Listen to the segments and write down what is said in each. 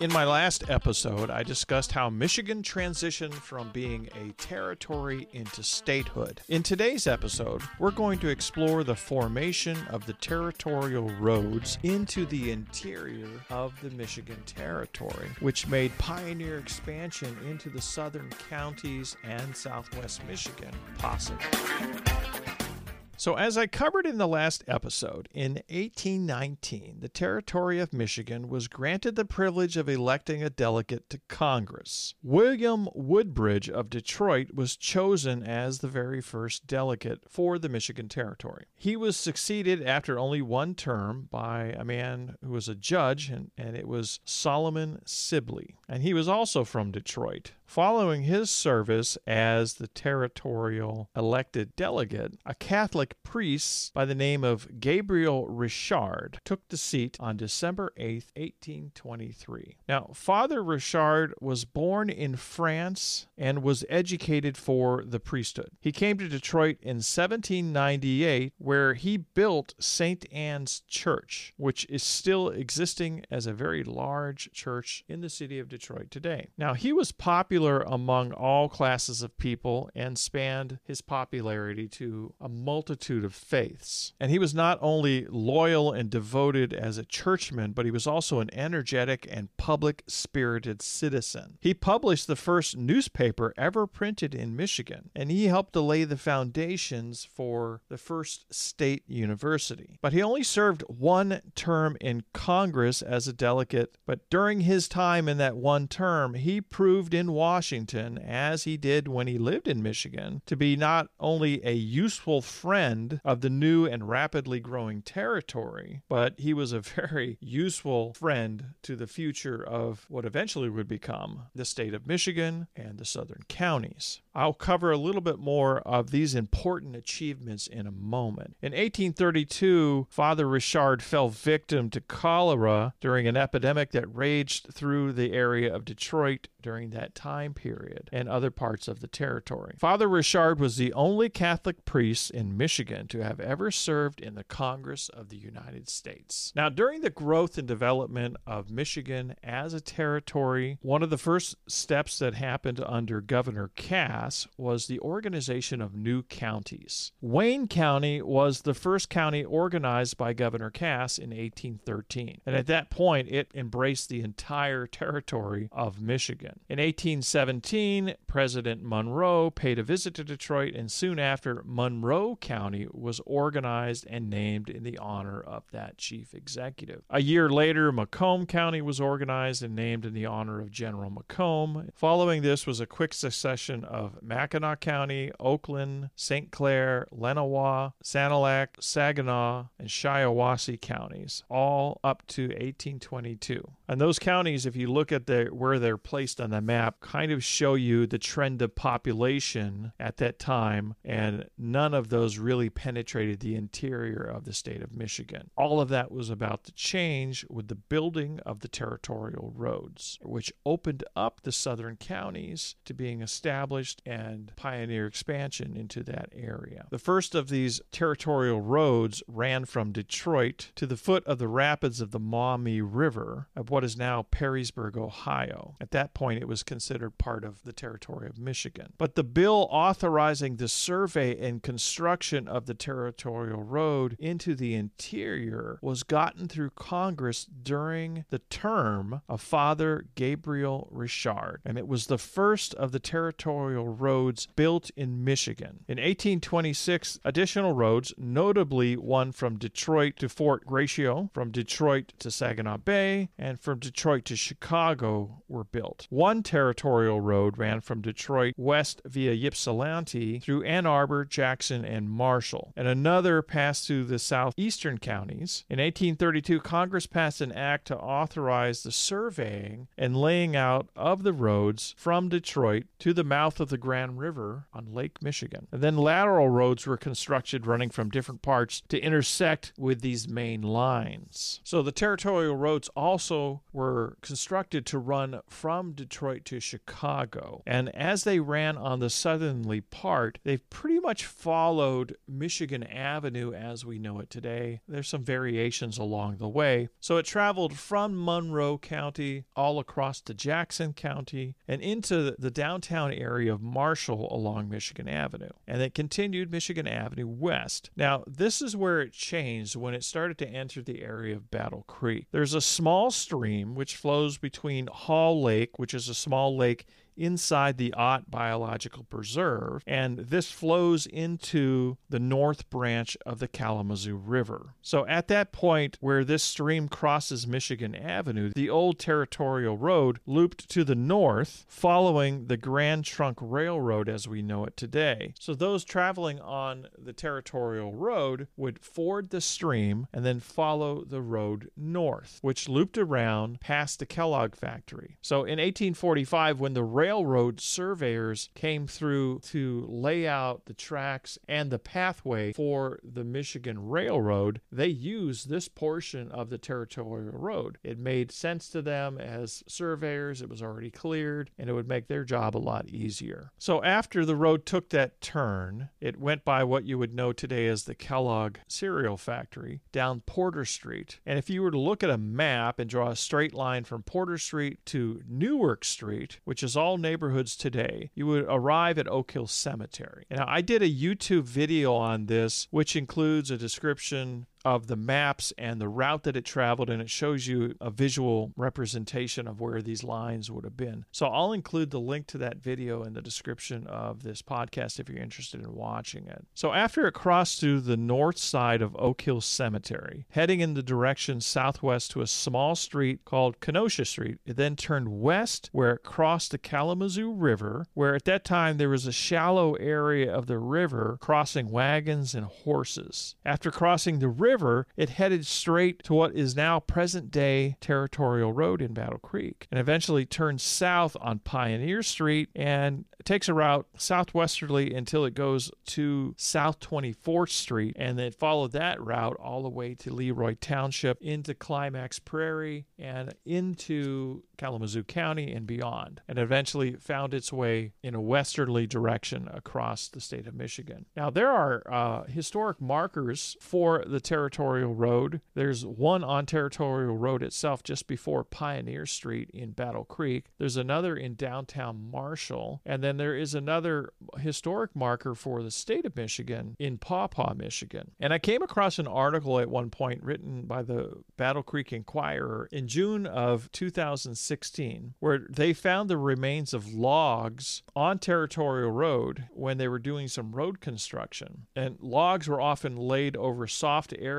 In my last episode, I discussed how Michigan transitioned from being a territory into statehood. In today's episode, we're going to explore the formation of the territorial roads into the interior of the Michigan Territory, which made pioneer expansion into the southern counties and southwest Michigan possible. So, as I covered in the last episode, in 1819, the territory of Michigan was granted the privilege of electing a delegate to Congress. William Woodbridge of Detroit was chosen as the very first delegate for the Michigan Territory. He was succeeded after only one term by a man who was a judge, and, and it was Solomon Sibley. And he was also from Detroit. Following his service as the territorial elected delegate, a Catholic priest by the name of Gabriel Richard took the seat on December 8, 1823. Now, Father Richard was born in France and was educated for the priesthood. He came to Detroit in 1798, where he built St. Anne's Church, which is still existing as a very large church in the city of Detroit today. Now, he was popular popular among all classes of people and spanned his popularity to a multitude of faiths. And he was not only loyal and devoted as a churchman, but he was also an energetic and public spirited citizen. He published the first newspaper ever printed in Michigan, and he helped to lay the foundations for the first state university. But he only served one term in Congress as a delegate, but during his time in that one term, he proved in Washington Washington, as he did when he lived in Michigan, to be not only a useful friend of the new and rapidly growing territory, but he was a very useful friend to the future of what eventually would become the state of Michigan and the southern counties. I'll cover a little bit more of these important achievements in a moment. In 1832, Father Richard fell victim to cholera during an epidemic that raged through the area of Detroit during that time period and other parts of the territory. Father Richard was the only Catholic priest in Michigan to have ever served in the Congress of the United States. Now, during the growth and development of Michigan as a territory, one of the first steps that happened under Governor Cass was the organization of new counties. Wayne County was the first county organized by Governor Cass in 1813, and at that point it embraced the entire territory of Michigan. In 1817, President Monroe paid a visit to Detroit, and soon after, Monroe County was organized and named in the honor of that chief executive. A year later, Macomb County was organized and named in the honor of General Macomb. Following this was a quick succession of Mackinac County, Oakland, St. Clair, Lenawee, Sanilac, Saginaw, and Shiawassee counties, all up to 1822. And those counties, if you look at the, where they're placed on the map kind of show you the trend of population at that time, and none of those really penetrated the interior of the state of Michigan. All of that was about to change with the building of the territorial roads, which opened up the southern counties to being established and pioneer expansion into that area. The first of these territorial roads ran from Detroit to the foot of the rapids of the Maumee River of what is now Perrysburg, Ohio. At that point, it was considered part of the territory of Michigan. But the bill authorizing the survey and construction of the territorial road into the interior was gotten through Congress during the term of Father Gabriel Richard, and it was the first of the territorial roads built in Michigan. In 1826, additional roads, notably one from Detroit to Fort Gratiot, from Detroit to Saginaw Bay, and from Detroit to Chicago, were built. One territorial road ran from Detroit west via Ypsilanti through Ann Arbor, Jackson, and Marshall, and another passed through the southeastern counties. In 1832, Congress passed an act to authorize the surveying and laying out of the roads from Detroit to the mouth of the Grand River on Lake Michigan. And then lateral roads were constructed running from different parts to intersect with these main lines. So the territorial roads also were constructed to run from Detroit to Chicago. And as they ran on the southerly part, they've pretty much followed Michigan Avenue as we know it today. There's some variations along the way. So it traveled from Monroe County all across to Jackson County and into the downtown area of Marshall along Michigan Avenue. And it continued Michigan Avenue west. Now, this is where it changed when it started to enter the area of Battle Creek. There's a small stream which flows between Hall Lake, which is a small lake like inside the Ott Biological Preserve, and this flows into the north branch of the Kalamazoo River. So at that point where this stream crosses Michigan Avenue, the old territorial road looped to the north, following the Grand Trunk Railroad as we know it today. So those traveling on the territorial road would ford the stream and then follow the road north, which looped around past the Kellogg factory. So in 1845, when the railroad surveyors came through to lay out the tracks and the pathway for the Michigan Railroad, they used this portion of the territorial road. It made sense to them as surveyors, it was already cleared, and it would make their job a lot easier. So after the road took that turn, it went by what you would know today as the Kellogg cereal factory down Porter Street. And if you were to look at a map and draw a straight line from Porter Street to Newark Street, which is all all neighborhoods today, you would arrive at Oak Hill Cemetery. Now, I did a YouTube video on this, which includes a description of the maps and the route that it traveled, and it shows you a visual representation of where these lines would have been. So I'll include the link to that video in the description of this podcast if you're interested in watching it. So after it crossed through the north side of Oak Hill Cemetery, heading in the direction southwest to a small street called Kenosha Street, it then turned west where it crossed the Kalamazoo River, where at that time there was a shallow area of the river crossing wagons and horses. After crossing the river, river, it headed straight to what is now present day Territorial Road in Battle Creek and eventually turned south on Pioneer Street and takes a route southwesterly until it goes to South 24th Street and then followed that route all the way to Leroy Township into Climax Prairie and into Kalamazoo County and beyond, and eventually found its way in a westerly direction across the state of Michigan. Now, there are uh, historic markers for the Territorial Road. There's one on Territorial Road itself just before Pioneer Street in Battle Creek. There's another in downtown Marshall, and then there is another historic marker for the state of Michigan in Paw Paw, Michigan. And I came across an article at one point written by the Battle Creek Enquirer in June of 2016 where they found the remains of logs on Territorial Road when they were doing some road construction. And logs were often laid over soft areas,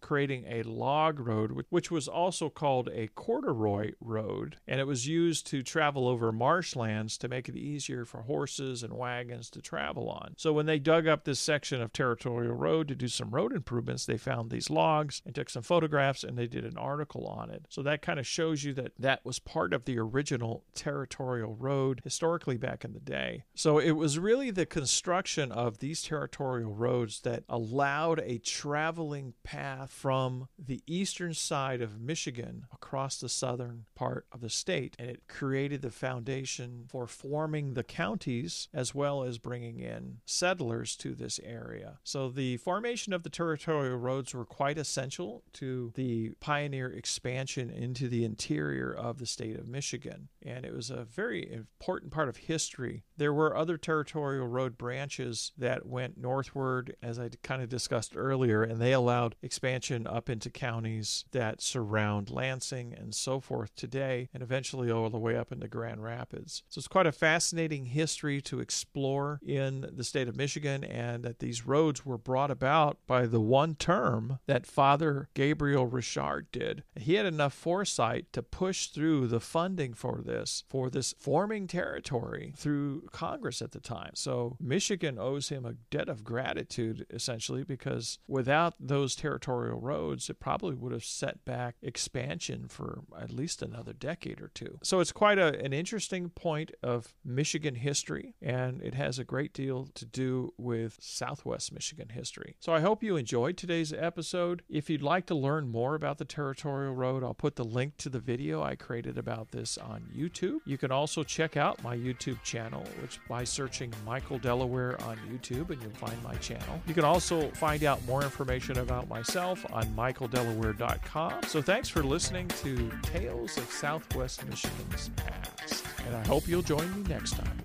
creating a log road, which was also called a corduroy road. And it was used to travel over marshlands to make it easier for horses and wagons to travel on. So when they dug up this section of Territorial Road to do some road improvements, they found these logs and took some photographs and they did an article on it. So that kind of shows you that that was part of the original territorial road historically back in the day. So it was really the construction of these territorial roads that allowed a traveling path from the eastern side of Michigan across the southern part of the state. And it created the foundation for forming the counties as well as bringing in settlers to this area. So the formation of the territorial roads were quite essential to the pioneer expansion into the interior of the state of Michigan. And it was a very important part of history. There were other territorial road branches that went northward, as I kind of discussed earlier, and they allowed expansion up into counties that surround Lansing and so forth today, and eventually all the way up into Grand Rapids. So it's quite a fascinating history to explore in the state of Michigan, and that these roads were brought about by the one term that Father Gabriel Richard did. He had enough foresight to push through the funding for this, for this forming territory through Congress at the time. So Michigan owes him a debt of gratitude, essentially, because without those those territorial roads, it probably would have set back expansion for at least another decade or two. So it's quite a, an interesting point of Michigan history, and it has a great deal to do with Southwest Michigan history. So I hope you enjoyed today's episode. If you'd like to learn more about the Territorial Road, I'll put the link to the video I created about this on YouTube. You can also check out my YouTube channel, which by searching Michael Delaware on YouTube, and you'll find my channel. You can also find out more information about myself on michaeldelaware.com. So thanks for listening to Tales of Southwest Michigan's Past, and I hope you'll join me next time.